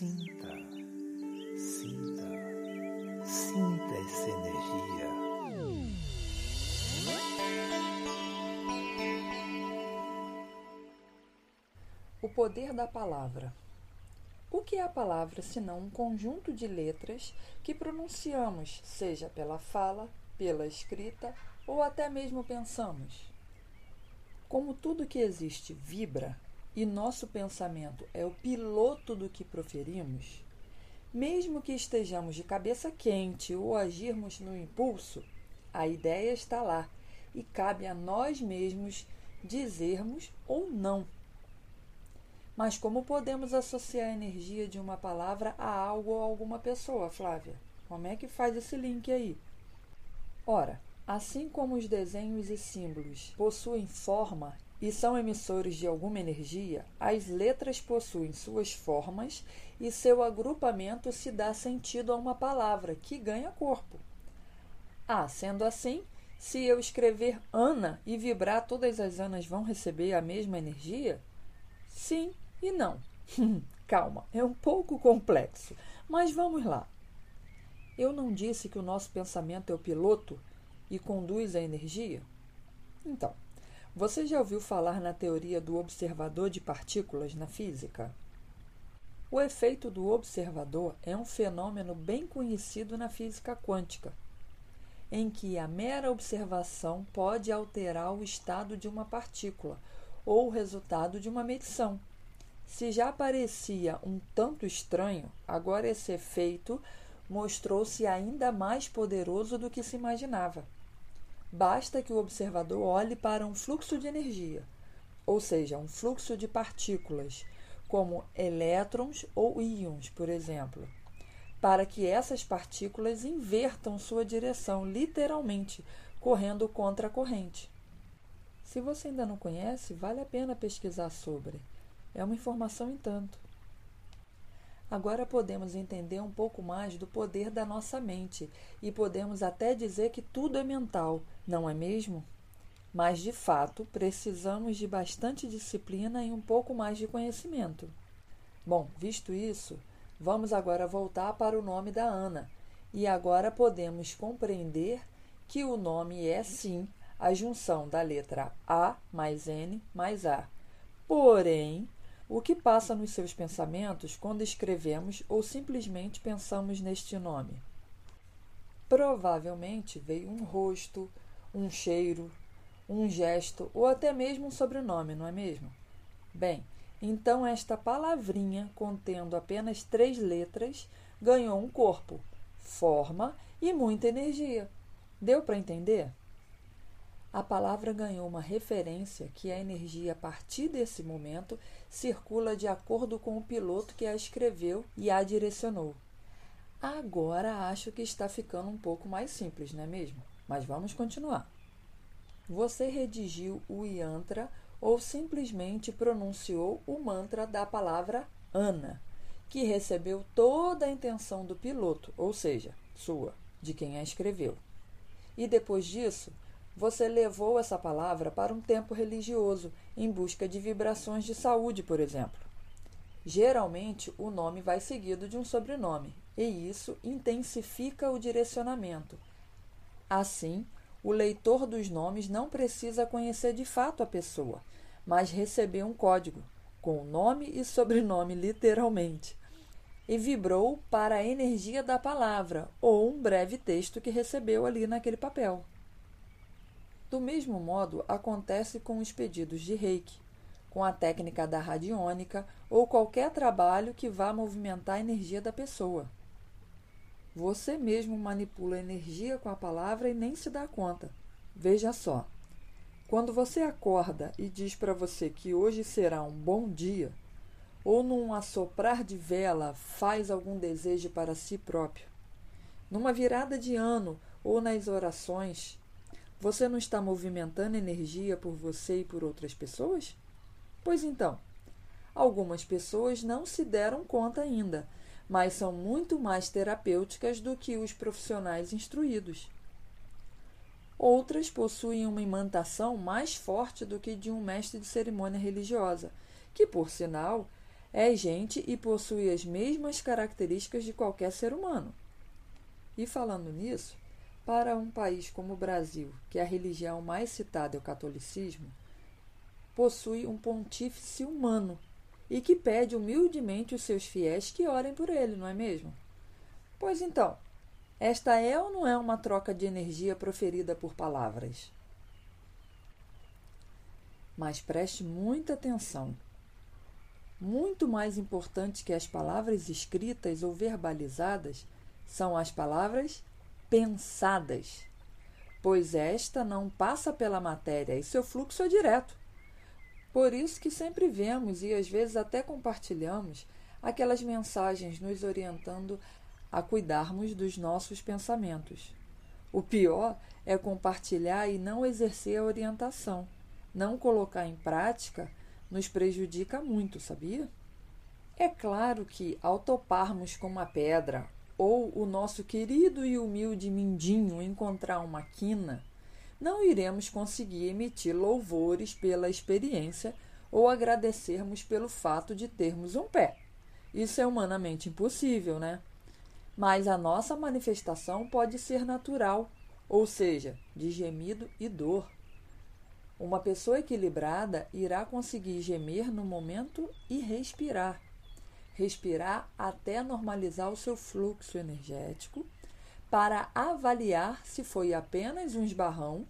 Sinta, sinta, sinta essa energia. O poder da palavra. O que é a palavra senão um conjunto de letras que pronunciamos, seja pela fala, pela escrita ou até mesmo pensamos? Como tudo que existe vibra e nosso pensamento é o piloto do que proferimos, mesmo que estejamos de cabeça quente ou agirmos no impulso, a ideia está lá e cabe a nós mesmos dizermos ou não. Mas como podemos associar a energia de uma palavra a algo ou alguma pessoa, Flávia? Como é que faz esse link aí? Ora, Assim como os desenhos e símbolos possuem forma e são emissores de alguma energia, as letras possuem suas formas e seu agrupamento se dá sentido a uma palavra que ganha corpo. Ah, sendo assim, se eu escrever Ana e vibrar, todas as Anas vão receber a mesma energia? Sim e não. Calma, é um pouco complexo, mas vamos lá. Eu não disse que o nosso pensamento é o piloto e conduz a energia? Então, você já ouviu falar na teoria do observador de partículas na física? O efeito do observador é um fenômeno bem conhecido na física quântica, em que a mera observação pode alterar o estado de uma partícula ou o resultado de uma medição. Se já parecia um tanto estranho, agora esse efeito mostrou-se ainda mais poderoso do que se imaginava. Basta que o observador olhe para um fluxo de energia, ou seja, um fluxo de partículas, como elétrons ou íons, por exemplo, para que essas partículas invertam sua direção, literalmente, correndo contra a corrente. Se você ainda não conhece, vale a pena pesquisar sobre. É uma informação em tanto. Agora podemos entender um pouco mais do poder da nossa mente e podemos até dizer que tudo é mental, não é mesmo? Mas de fato precisamos de bastante disciplina e um pouco mais de conhecimento. Bom, visto isso, vamos agora voltar para o nome da Ana e agora podemos compreender que o nome é sim a junção da letra A mais N mais A. Porém, o que passa nos seus pensamentos quando escrevemos ou simplesmente pensamos neste nome? Provavelmente veio um rosto, um cheiro, um gesto ou até mesmo um sobrenome, não é mesmo? Bem, então esta palavrinha, contendo apenas três letras, ganhou um corpo, forma e muita energia. Deu para entender? A palavra ganhou uma referência que a energia a partir desse momento circula de acordo com o piloto que a escreveu e a direcionou. Agora acho que está ficando um pouco mais simples, não é mesmo? Mas vamos continuar. Você redigiu o yantra ou simplesmente pronunciou o mantra da palavra Ana, que recebeu toda a intenção do piloto, ou seja, sua, de quem a escreveu. E depois disso, você levou essa palavra para um tempo religioso, em busca de vibrações de saúde, por exemplo. Geralmente, o nome vai seguido de um sobrenome, e isso intensifica o direcionamento. Assim, o leitor dos nomes não precisa conhecer de fato a pessoa, mas receber um código, com nome e sobrenome literalmente, e vibrou para a energia da palavra ou um breve texto que recebeu ali naquele papel. Do mesmo modo, acontece com os pedidos de reiki, com a técnica da radiônica ou qualquer trabalho que vá movimentar a energia da pessoa. Você mesmo manipula a energia com a palavra e nem se dá conta. Veja só. Quando você acorda e diz para você que hoje será um bom dia, ou num assoprar de vela faz algum desejo para si próprio, numa virada de ano ou nas orações, você não está movimentando energia por você e por outras pessoas? Pois então, algumas pessoas não se deram conta ainda, mas são muito mais terapêuticas do que os profissionais instruídos. Outras possuem uma imantação mais forte do que de um mestre de cerimônia religiosa, que, por sinal, É gente e possui as mesmas características de qualquer ser humano. E falando nisso, para um país como o Brasil, que a religião mais citada é o catolicismo, possui um pontífice humano e que pede humildemente os seus fiéis que orem por ele, não é mesmo? Pois então, esta é ou não é uma troca de energia proferida por palavras? Mas preste muita atenção. Muito mais importante que as palavras escritas ou verbalizadas são as palavras pensadas, pois esta não passa pela matéria e seu fluxo é direto. Por isso que sempre vemos e às vezes até compartilhamos aquelas mensagens nos orientando a cuidarmos dos nossos pensamentos. O pior é compartilhar e não exercer a orientação. Não colocar em prática nos prejudica muito, sabia? É claro que, ao toparmos com uma pedra ou o nosso querido e humilde mindinho encontrar uma quina, não iremos conseguir emitir louvores pela experiência ou agradecermos pelo fato de termos um pé. Isso é humanamente impossível, né? Mas a nossa manifestação pode ser natural, ou seja, de gemido e dor. Uma pessoa equilibrada irá conseguir gemer no momento e respirar respirar até normalizar o seu fluxo energético, para avaliar se foi apenas um esbarrão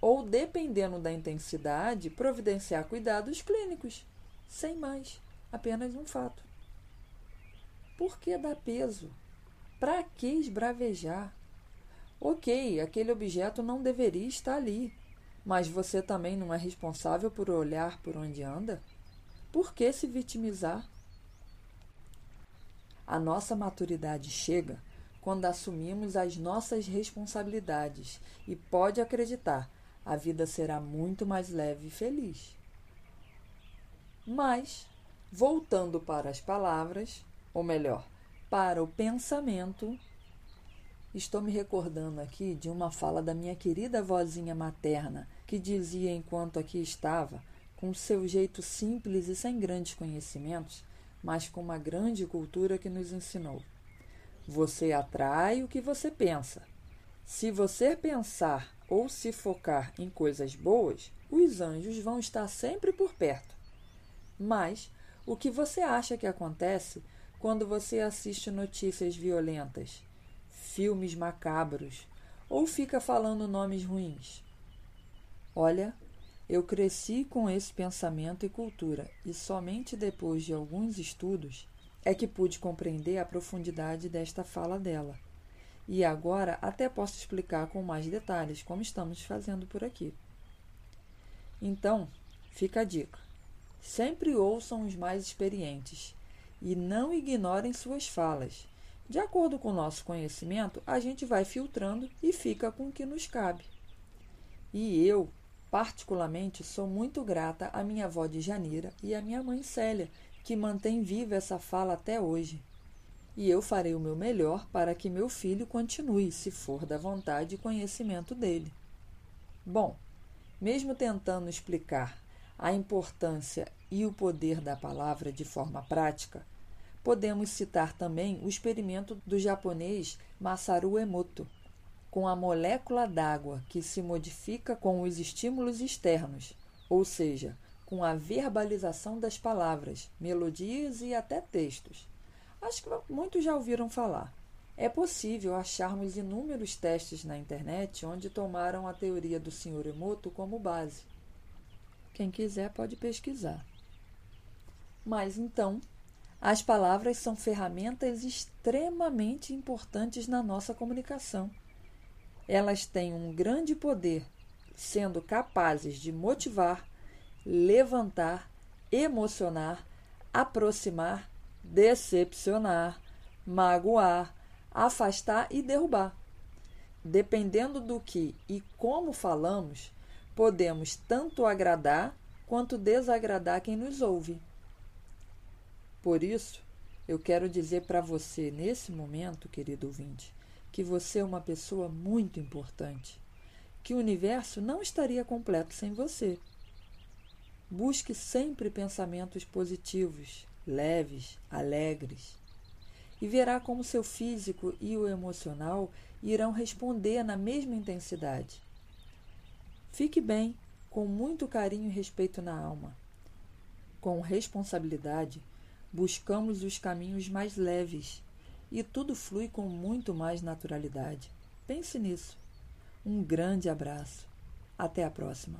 ou, dependendo da intensidade, providenciar cuidados clínicos. Sem mais, apenas um fato. Por que dar peso? Para que esbravejar? Ok, aquele objeto não deveria estar ali, mas você também não é responsável por olhar por onde anda? Por que se vitimizar? A nossa maturidade chega quando assumimos as nossas responsabilidades e pode acreditar, a vida será muito mais leve e feliz. Mas, voltando para as palavras, ou melhor, para o pensamento, estou me recordando aqui de uma fala da minha querida vozinha materna, que dizia enquanto aqui estava, com seu jeito simples e sem grandes conhecimentos, mas com uma grande cultura que nos ensinou. Você atrai o que você pensa. Se você pensar ou se focar em coisas boas, os anjos vão estar sempre por perto. Mas o que você acha que acontece quando você assiste notícias violentas, filmes macabros ou fica falando nomes ruins? Olha, eu cresci com esse pensamento e cultura, e somente depois de alguns estudos é que pude compreender a profundidade desta fala dela. E agora até posso explicar com mais detalhes, como estamos fazendo por aqui. Então, fica a dica: sempre ouçam os mais experientes e não ignorem suas falas. De acordo com o nosso conhecimento, a gente vai filtrando e fica com o que nos cabe. E eu, Particularmente, sou muito grata à minha avó de Janira e à minha mãe Célia, que mantém viva essa fala até hoje. E eu farei o meu melhor para que meu filho continue, se for da vontade e conhecimento dele. Bom, mesmo tentando explicar a importância e o poder da palavra de forma prática, podemos citar também o experimento do japonês Masaru Emoto, com a molécula d'água que se modifica com os estímulos externos, ou seja, com a verbalização das palavras, melodias e até textos. Acho que muitos já ouviram falar. É possível acharmos inúmeros testes na internet onde tomaram a teoria do Sr. Emoto como base. Quem quiser pode pesquisar. Mas então, as palavras são ferramentas extremamente importantes na nossa comunicação elas têm um grande poder, sendo capazes de motivar, levantar, emocionar, aproximar, decepcionar, magoar, afastar e derrubar. Dependendo do que e como falamos, podemos tanto agradar quanto desagradar quem nos ouve. Por isso, eu quero dizer para você nesse momento, querido ouvinte, que você é uma pessoa muito importante, que o universo não estaria completo sem você. Busque sempre pensamentos positivos, leves, alegres. E verá como seu físico e o emocional irão responder na mesma intensidade. Fique bem, com muito carinho e respeito na alma. Com responsabilidade, buscamos os caminhos mais leves e tudo flui com muito mais naturalidade. Pense nisso. Um grande abraço. Até a próxima.